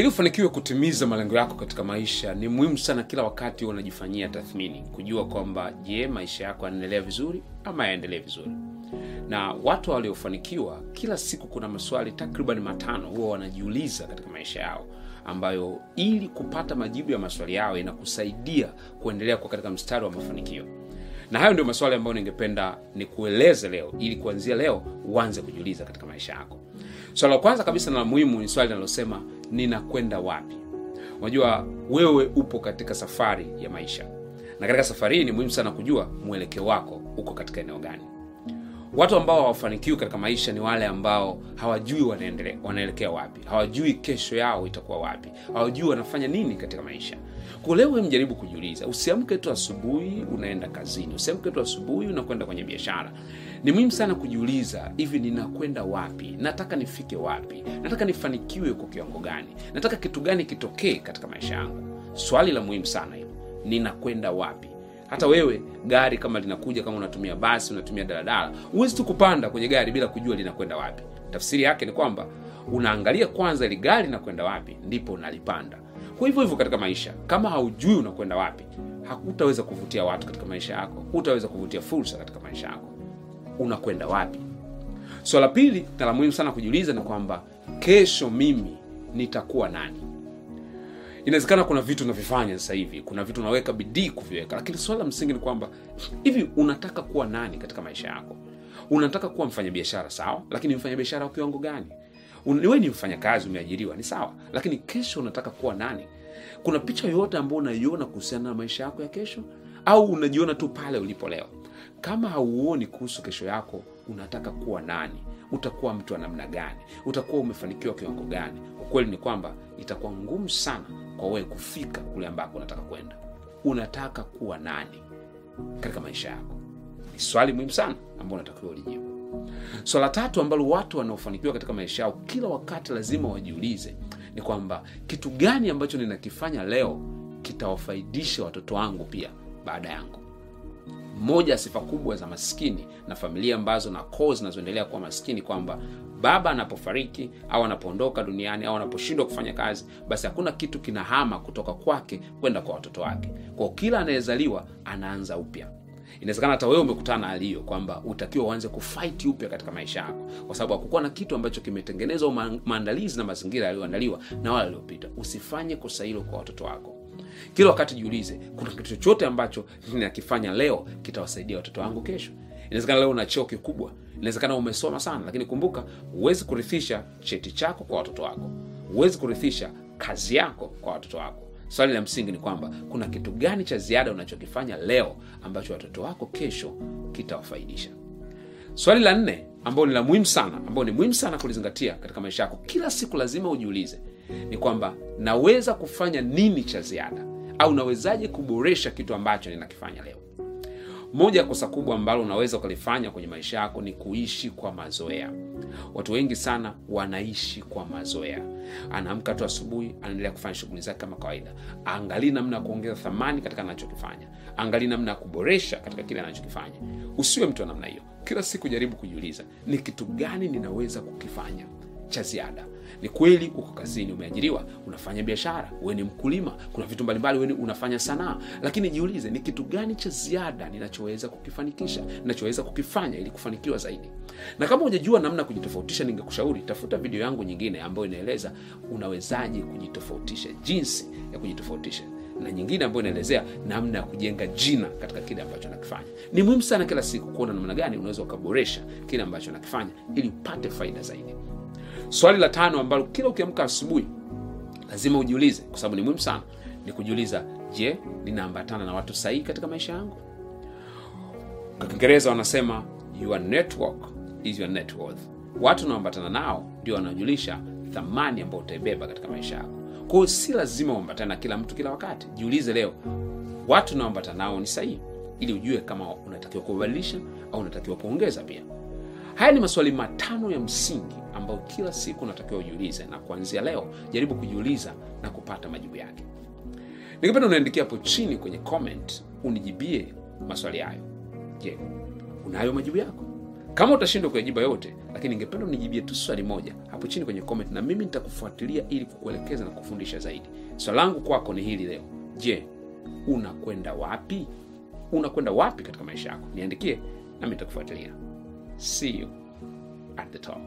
ili ufanikiwe kutimiza malengo yako katika maisha ni muhimu sana kila wakati unajifanyia tathmini kujua kwamba je maisha yako yanaendelea vizuri ama yaendelee vizuri. Na watu waliofanikiwa kila siku kuna maswali takriban matano huwa wanajiuliza katika maisha yao ambayo ili kupata majibu ya maswali yao inakusaidia kuendelea kuwa katika mstari wa mafanikio. Na hayo ndio maswali ambayo ningependa nikueleze leo ili kuanzia leo uanze kujiuliza katika maisha yako swala la kwanza kabisa na la muhimu ni swali linalosema ninakwenda wapi? Unajua wewe upo katika safari ya maisha. Na katika safari hii ni muhimu sana kujua mwelekeo wako uko katika eneo gani watu ambao hawafanikiwi katika maisha ni wale ambao hawajui wanaelekea wapi. Hawajui kesho yao itakuwa wapi. Hawajui wanafanya nini katika maisha. Kwa leo mjaribu kujiuliza usiamke tu asubuhi unaenda kazini. Usiamke tu asubuhi unakwenda kwenye biashara. Ni muhimu sana kujiuliza hivi ninakwenda wapi? Nataka nifike wapi? Nataka nifanikiwe kwa kiwango gani? Nataka kitu gani kitokee katika maisha yangu? Swali la muhimu sana hilo. Ninakwenda wapi hata wewe gari kama linakuja kama unatumia basi unatumia daladala huwezi tu kupanda kwenye gari bila kujua linakwenda wapi. Tafsiri yake ni kwamba unaangalia kwanza ili gari linakwenda wapi ndipo unalipanda. Kwa hivyo hivyo katika maisha kama haujui unakwenda wapi hakutaweza kuvutia watu katika maisha yako hutaweza kuvutia fursa katika maisha yako. Unakwenda wapi? Swala so, pili na la muhimu sana kujiuliza ni kwamba kesho mimi nitakuwa nani inawezekana kuna vitu unavifanya sasa hivi kuna vitu unaweka bidii kuviweka lakini swala la msingi ni kwamba hivi unataka kuwa nani katika maisha yako? Unataka kuwa mfanyabiashara sawa? Lakini mfanyabiashara wa kiwango gani? We ni mfanyakazi umeajiriwa ni sawa? Lakini kesho unataka kuwa nani? Kuna picha yoyote ambayo unaiona kuhusiana na maisha yako ya kesho? Au unajiona tu pale ulipo leo kama hauoni kuhusu kesho yako unataka kuwa nani? Utakuwa mtu wa namna gani? Utakuwa umefanikiwa kiwango gani? Ukweli ni kwamba itakuwa ngumu sana kwa wewe kufika kule ambako unataka kwenda. Unataka kuwa nani katika maisha yako? Ni swali muhimu sana ambao unatakiwa ulijibu. Swala so, tatu ambalo watu wanaofanikiwa katika maisha yao kila wakati lazima wajiulize ni kwamba kitu gani ambacho ninakifanya leo kitawafaidisha watoto wangu pia baada yangu moja ya sifa kubwa za maskini na familia ambazo na koo zinazoendelea kuwa maskini kwamba baba anapofariki au anapoondoka duniani au anaposhindwa kufanya kazi basi hakuna kitu kinahama kutoka kwake kwenda kwa watoto wake. Kwao kila anayezaliwa anaanza upya. Inawezekana hata wewe umekutana na kwamba utakiwa uanze kufaiti upya katika maisha yako. Kwa sababu hakukuwa na kitu ambacho kimetengenezwa maandalizi na mazingira yaliyoandaliwa na wale waliopita. Usifanye kosa hilo kwa watoto wako kila wakati jiulize kuna kitu chochote ambacho ninakifanya leo kitawasaidia watoto wangu kesho? Inawezekana leo una cheo kikubwa inawezekana umesoma sana lakini kumbuka huwezi kurithisha cheti chako kwa watoto wako. Huwezi kurithisha kazi yako kwa watoto wako. Swali la msingi ni kwamba kuna kitu gani cha ziada unachokifanya leo ambacho watoto wako kesho kitawafaidisha? Swali la nne ambayo ni la muhimu sana ambayo ni muhimu sana kulizingatia katika maisha yako kila siku lazima ujiulize ni kwamba naweza kufanya nini cha ziada? Au nawezaje kuboresha kitu ambacho ninakifanya leo? Moja ya kosa kubwa ambalo unaweza ukalifanya kwenye maisha yako ni kuishi kwa mazoea. Watu wengi sana wanaishi kwa mazoea. Anaamka tu asubuhi anaendelea kufanya shughuli zake kama kawaida. Angalii namna ya kuongeza thamani katika anachokifanya. Angalii namna ya kuboresha katika kile anachokifanya. Usiwe mtu wa namna hiyo. Kila siku jaribu kujiuliza ni kitu gani ninaweza kukifanya cha ziada ni kweli uko kazini umeajiriwa unafanya biashara uwe ni mkulima kuna vitu mbalimbali ni unafanya sanaa. Lakini jiulize ni kitu gani cha ziada ninachoweza kukifanikisha ninachoweza kukifanya ili kufanikiwa zaidi? Na kama hujajua namna kujitofautisha ningekushauri tafuta video yangu nyingine ambayo inaeleza unawezaje kujitofautisha jinsi ya kujitofautisha. Na nyingine ambayo inaelezea namna ya kujenga jina katika kile ambacho nakifanya. Ni muhimu sana kila siku kuona namna gani unaweza ukaboresha kile ambacho nakifanya ili upate faida zaidi swali la tano ambalo kila ukiamka asubuhi lazima ujiulize kwa sababu ni muhimu sana ni kujiuliza je ninaambatana na watu sahihi katika maisha yangu? Kwa kiingereza wanasema your network is your net worth. Watu unaoambatana nao ndio wanaojulisha thamani ambayo utaibeba katika maisha yako. Kwa si lazima uambatane na kila mtu kila wakati. Jiulize leo watu unaoambatana nao ni sahihi? Ili ujue kama unatakiwa kubadilisha au unatakiwa kuongeza pia haya ni maswali matano ya msingi ambayo kila siku unatakiwa ujiulize na kuanzia leo jaribu kujiuliza na kupata majibu yake. Ningependa unaandikia hapo chini kwenye comment unijibie maswali hayo. Je unayo majibu yako? Kama utashindwa kuyajiba yote lakini ningependa unijibie tu swali moja hapo chini kwenye comment na mimi nitakufuatilia ili kukuelekeza na kufundisha zaidi. Swali langu kwako ni hili leo. Je unakwenda wapi? Unakwenda wapi katika maisha yako? Niandikie nami nitakufuatilia see you at the top